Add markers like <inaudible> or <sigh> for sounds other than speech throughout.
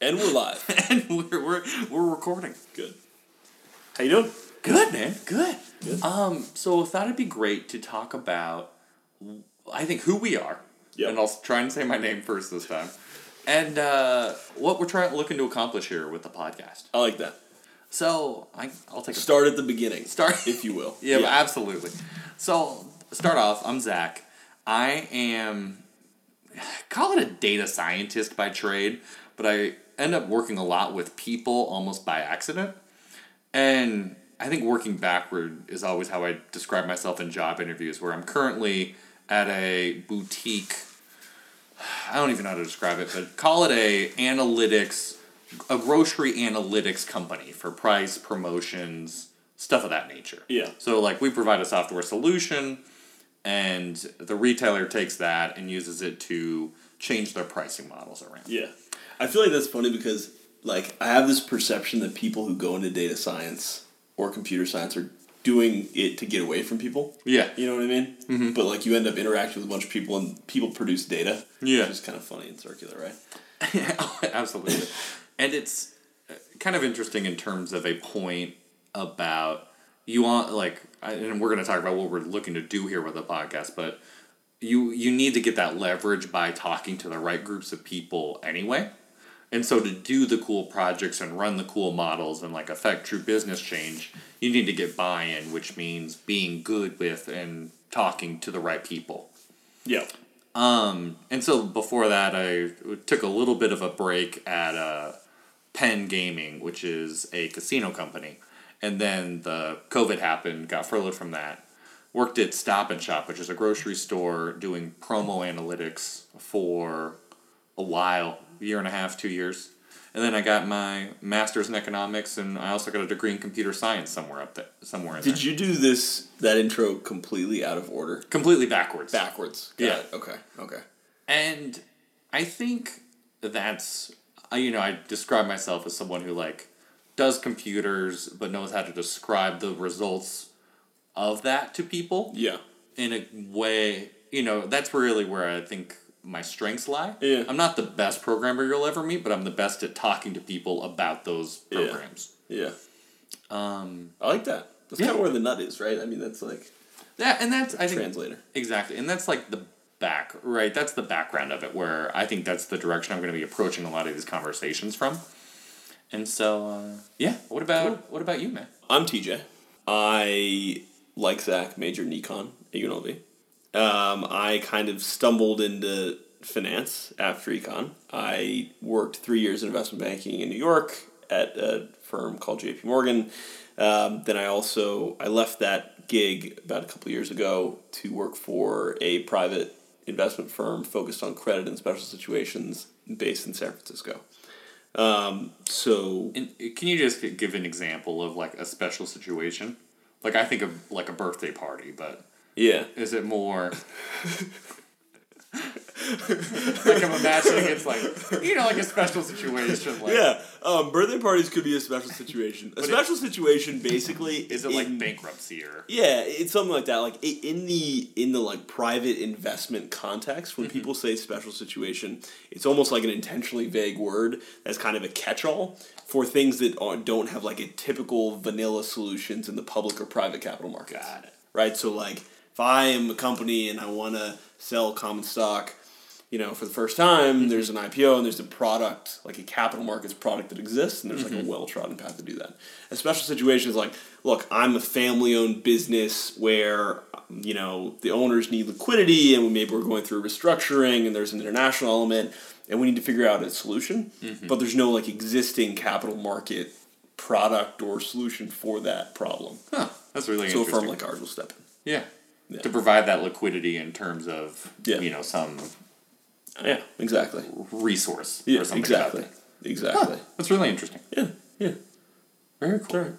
And we're live. <laughs> and we're, we're we're recording. Good. How you doing? Good man, good. Good. Um, so I thought it'd be great to talk about, I think who we are, Yep. and I'll try and say my name first this time, and uh, what we're trying looking to accomplish here with the podcast. I like that. So I I'll take a Start at the beginning, Start- if you will. <laughs> Yeah, absolutely. So, start off, I'm Zach. I am, <sighs> call it a data scientist by trade, but I end up working a lot with people almost by accident. And I think working backward is always how I describe myself in job interviews, where I'm currently at a boutique. I don't even know how to describe it, but call it a analytics, a grocery analytics company for price, promotions, stuff of that nature. Yeah. So like we provide a software solution and the retailer takes that and uses it to change their pricing models around. Yeah. I feel like that's funny because like I have this perception that people who go into data science or computer science are doing it to get away from people. Yeah. You know what I mean? Mm-hmm. But like you end up interacting with a bunch of people and people produce data. Yeah. Which is kind of funny and circular, right? <laughs> Absolutely. and it's uh, kind of interesting in terms of a point about you want like and we're going to talk about what we're looking to do here with the podcast, but you you need to get that leverage by talking to the right groups of people anyway. And so to do the cool projects and run the cool models and like affect true business change, you need to get buy-in, which means being good with and talking to the right people. Yeah. Um, and so before that, I took a little bit of a break at uh, Penn Gaming, which is a casino company. And then the COVID happened, got furloughed from that. Worked at Stop and Shop, which is a grocery store doing promo analytics for a while, year and a half, two years. And then I got my master's in economics, and I also got a degree in computer science somewhere up there, somewhere in Did there. you do this that intro completely out of order? Completely backwards. Backwards. Got Yeah. it. Okay. Okay. And I think that's I- you know I describe myself as someone who like does computers but knows how to describe the results of that to people Yeah. in a way you know that's really where I think my strengths lie. Yeah. I'm not the best programmer you'll ever meet, but I'm the best at talking to people about those programs. Yeah. Um, I like that. That's Yeah. kind of where the nut is, right? I mean, that's like yeah, and that's I think translator. Exactly. And that's like the back, right? That's the background of it where I think that's the direction I'm going to be approaching a lot of these conversations from. And so, uh, yeah. What about what about you, man? I'm TJ. I, like Zach, majored in econ at UNLV. Um, I kind of stumbled into finance after econ. I worked three years in investment banking in New York at a firm called JP Morgan. Um, then I also I left that gig about a couple years ago to work for a private investment firm focused on credit and special situations based in San Francisco. Um, so And can you just give an example of like a special situation? Like I think of like a birthday party, but yeah, is it more? <laughs> like I'm imagining it's like you know like a special situation. Like, Yeah, um, birthday parties could be a special situation. A it- special situation, basically, Is it like bankruptcy or? Yeah, it's something like that. Like in the in the like private investment context, Mm-hmm. when people say special situation, it's almost like an intentionally vague word that's kind of a catch-all for things that are, don't have like a typical vanilla solutions in the public or private capital markets. Got it. Right. So like, if I am a company and I want to sell common stock, you know, for the first time, Mm-hmm. there's an IPO and there's a product, like a capital markets product that exists, and there's like Mm-hmm. a well trodden path to do that. A special situation is like, look, I'm a family owned business where, you know, the owners need liquidity and maybe we're going through restructuring and there's an international element and we need to figure out a solution, Mm-hmm. but there's no like existing capital market product or solution for that problem. Huh. That's really So a interesting. firm like ours will step in. Yeah. Yeah. To provide that liquidity in terms of Yeah. you know some uh, Yeah, exactly. resource Yeah, or something exactly. Exactly. that. That's really interesting. Yeah, yeah. Very cool.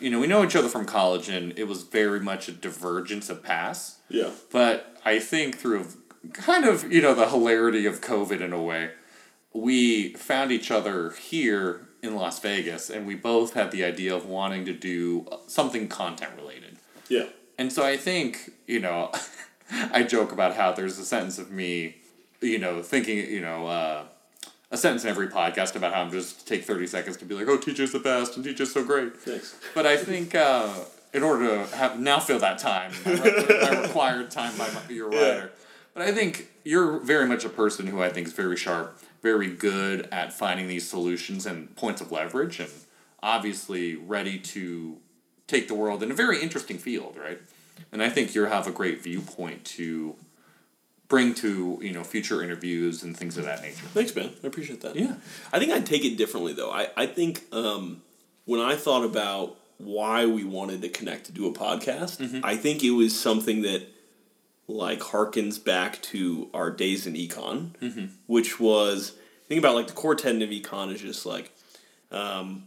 You know, we know each other from college, and it was very much a divergence of paths. Yeah. But I think through kind of you know the hilarity of COVID in a way, we found each other here in Las Vegas, and we both had the idea of wanting to do something content related. Yeah. And so I think, you know, <laughs> I joke about how there's a sentence of me, you know, thinking, you know, uh, a sentence in every podcast about how I'm just take 30 seconds to be like, oh, TJ's the best and TJ's so great. Thanks. But I think uh, in order to have now fill that time, my, required time by my, your Yeah. writer. But I think you're very much a person who I think is very sharp, very good at finding these solutions and points of leverage, and obviously ready to take the world in a very interesting field, right? And I think you have a great viewpoint to bring to you know future interviews and things of that nature. Thanks, man. I appreciate that. Yeah. I think I'd take it differently though. I, I think um, when I thought about why we wanted to connect to do a podcast, Mm-hmm. I think it was something that like harkens back to our days in econ, Mm-hmm. which was think about like the core tenet of econ is just like um,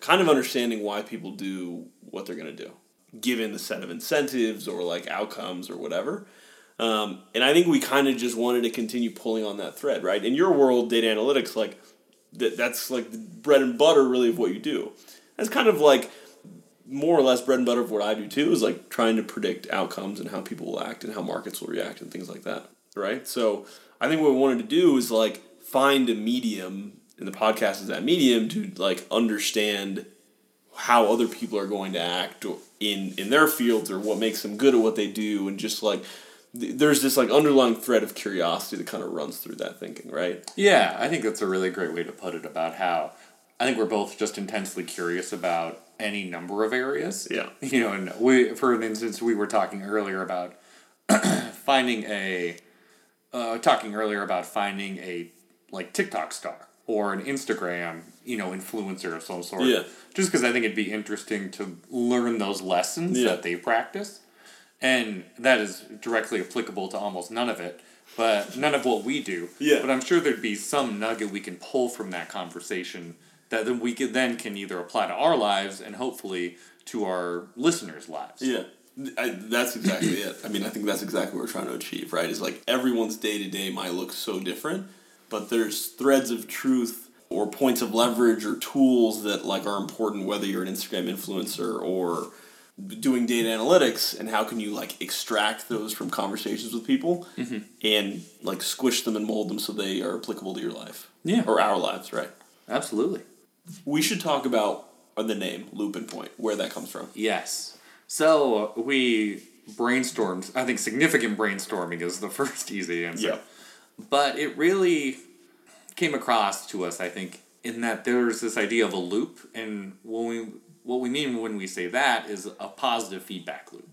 kind of understanding why people do what they're going to do, given the set of incentives or like outcomes or whatever. Um, and I think we kind of just wanted to continue pulling on that thread, right? In your world, data analytics, like that, that's like the bread and butter, really, of what you do. That's kind of like more or less bread and butter of what I do too. Is like trying to predict outcomes and how people will act and how markets will react and things like that, right? So I think what we wanted to do is like find a medium, and the podcast is that medium to like understand how other people are going to act in in their fields or what makes them good at what they do and just like there's this like underlying thread of curiosity that kind of runs through that thinking right Yeah, I think that's a really great way to put it about how I think we're both just intensely curious about any number of areas. Yeah. <laughs> You know, and we, for instance, we were talking earlier about <clears throat> finding a, uh, talking earlier about finding a like TikTok star or an Instagram, you know, influencer of some sort. Yeah. Just because I think it'd be interesting to learn those lessons Yeah. that they practice, and that is directly applicable to almost none of it. But none of what we do. Yeah. But I'm sure there'd be some nugget we can pull from that conversation that then we could then can either apply to our lives and hopefully to our listeners' lives. yeah I, that's exactly it i mean i think that's exactly what we're trying to achieve right is like everyone's day to day might look so different but there's threads of truth or points of leverage or tools that like are important whether you're an instagram influencer or doing data analytics and how can you like extract those from conversations with people mm-hmm. and like squish them and mold them so they are applicable to your life Yeah. or our lives right Absolutely. we should talk about the name loop and point where that comes from Yes. So we brainstormed. I think significant brainstorming is the <laughs> first easy answer. But it really came across to us, I think, in that there's this idea of a loop, and when we what we mean when we say that is a positive feedback loop.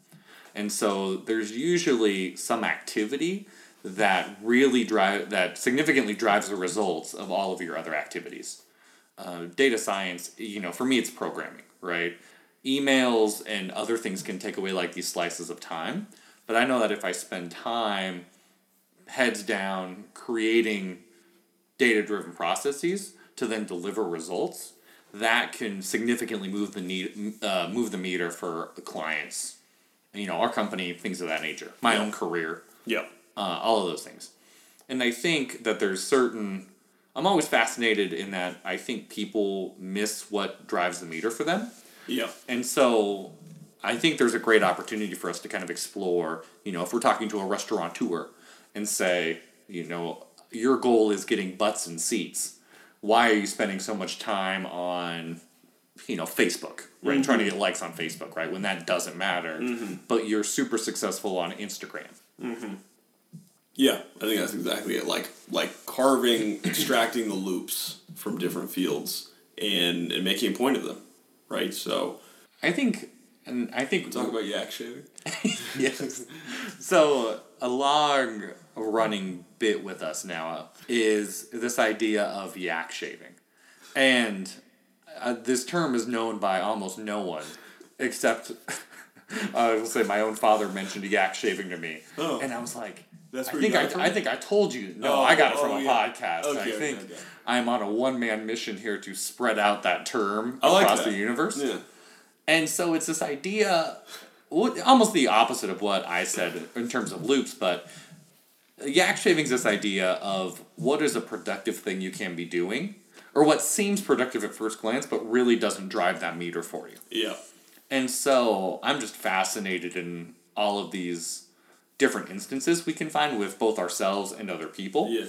And so there's usually some activity that really drive that significantly drives the results of all of your other activities. Uh, data science, you know, for me it's programming, right? Emails and other things can take away like these slices of time, but I know that if I spend time heads down creating data driven processes to then deliver results that can significantly move the need uh, move the meter for the clients. You know our company things of that nature. My Yeah. own career. Yeah. Uh, all of those things. And i think that there's certain i'm always fascinated in that i think people miss what drives the meter for them. Yeah. And so I think there's a great opportunity for us to kind of explore, you know, if we're talking to a restaurateur and say, you know, your goal is getting butts and seats. Why are you spending so much time on, you know, Facebook, right? Mm-hmm. Trying to get likes on Facebook, right? When that doesn't matter, mm-hmm. but you're super successful on Instagram. Mm-hmm. Yeah, I think that's exactly it. Like like carving, extracting the loops from different fields and, and making a point of them. Right? So I think, and I think we talk about yak shaving. <laughs> yes. So a long running bit with us now is this idea of yak shaving, and uh, this term is known by almost no one, except <laughs> I will say my own father mentioned yak shaving to me, Oh. and I was like. That's I think I, I, think I told you. No, Oh, I got it from oh, a yeah. podcast. Okay, I think okay. I'm on a one man mission here to spread out that term I like across that. the universe. Yeah. And so it's this idea, almost the opposite of what I said in terms of loops, but yak shaving's this idea of what is a productive thing you can be doing, or what seems productive at first glance, but really doesn't drive that meter for you. Yeah. And so I'm just fascinated in all of these different instances we can find with both ourselves and other people. Yeah.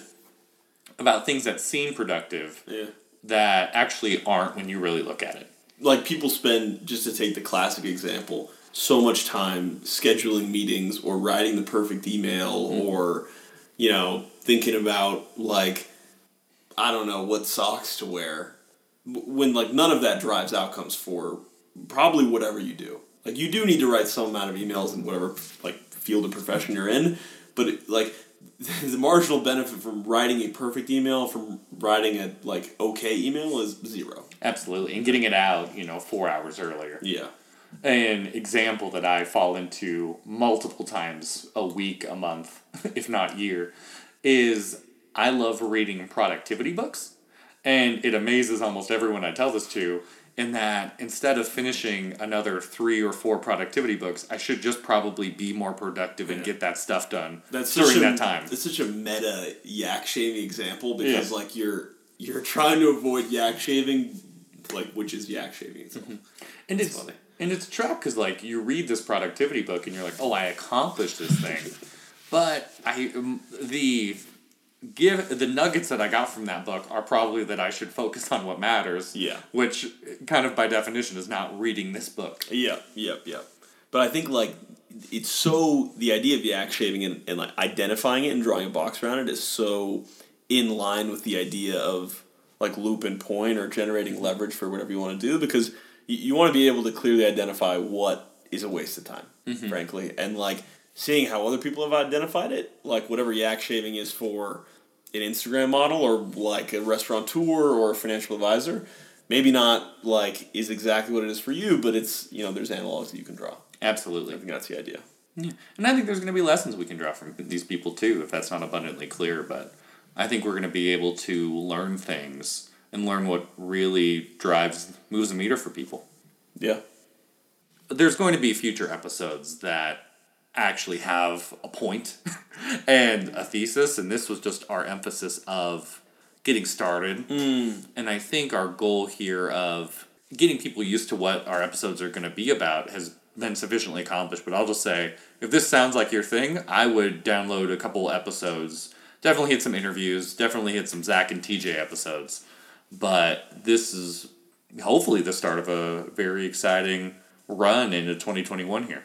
about things that seem productive Yeah. that actually aren't when you really look at it. Like people spend just to take the classic example, so much time scheduling meetings or writing the perfect email mm-hmm. or you know, thinking about like I don't know what socks to wear when like none of that drives outcomes for probably whatever you do. Like you do need to write some amount of emails in whatever like field of profession you're in, but it, like <laughs> the marginal benefit from writing a perfect email from writing a like okay email is zero. Absolutely. And getting it out, you know, four hours earlier. Yeah. An example that I fall into multiple times a week, a month, <laughs> if not year, is I love reading productivity books. And it amazes almost everyone I tell this to in that instead of finishing another three or four productivity books, I should just probably be more productive and Yeah. get that stuff done That's during a, that time. It's such a meta yak shaving example because Yeah. like you're you're trying to avoid yak shaving, like which is yak shaving itself. Mm-hmm. And It's it's funny. And it's a trap because like you read this productivity book and you're like, oh, I accomplished this thing, but I um, the give the nuggets that I got from that book are probably that I should focus on what matters. Yeah. Which kind of by definition is not reading this book. Yep, yep, yep. But I think like it's so the idea of yak shaving and, and like identifying it and drawing a box around it is so in line with the idea of like loop and point or generating leverage for whatever you want to do because you, you want to be able to clearly identify what is a waste of time, mm-hmm. frankly, and like seeing how other people have identified it, like whatever yak shaving is for an Instagram model or like a restaurateur or a financial advisor, maybe not like is exactly what it is for you, but it's you know there's analogs that you can draw. Absolutely, I think that's the idea. Yeah, and I think there's going to be lessons we can draw from these people too, if that's not abundantly clear. But I think we're going to be able to learn things and learn what really drives, moves the meter for people. Yeah, there's going to be future episodes that actually have a point <laughs> and a thesis, and this was just our emphasis of getting started. Mm. And I think our goal here of getting people used to what our episodes are going to be about has been sufficiently accomplished. But I'll just say, if this sounds like your thing, I would download a couple episodes. Definitely hit some interviews. Definitely hit some Zach and TJ episodes. But this is hopefully the start of a very exciting run into 2021 here.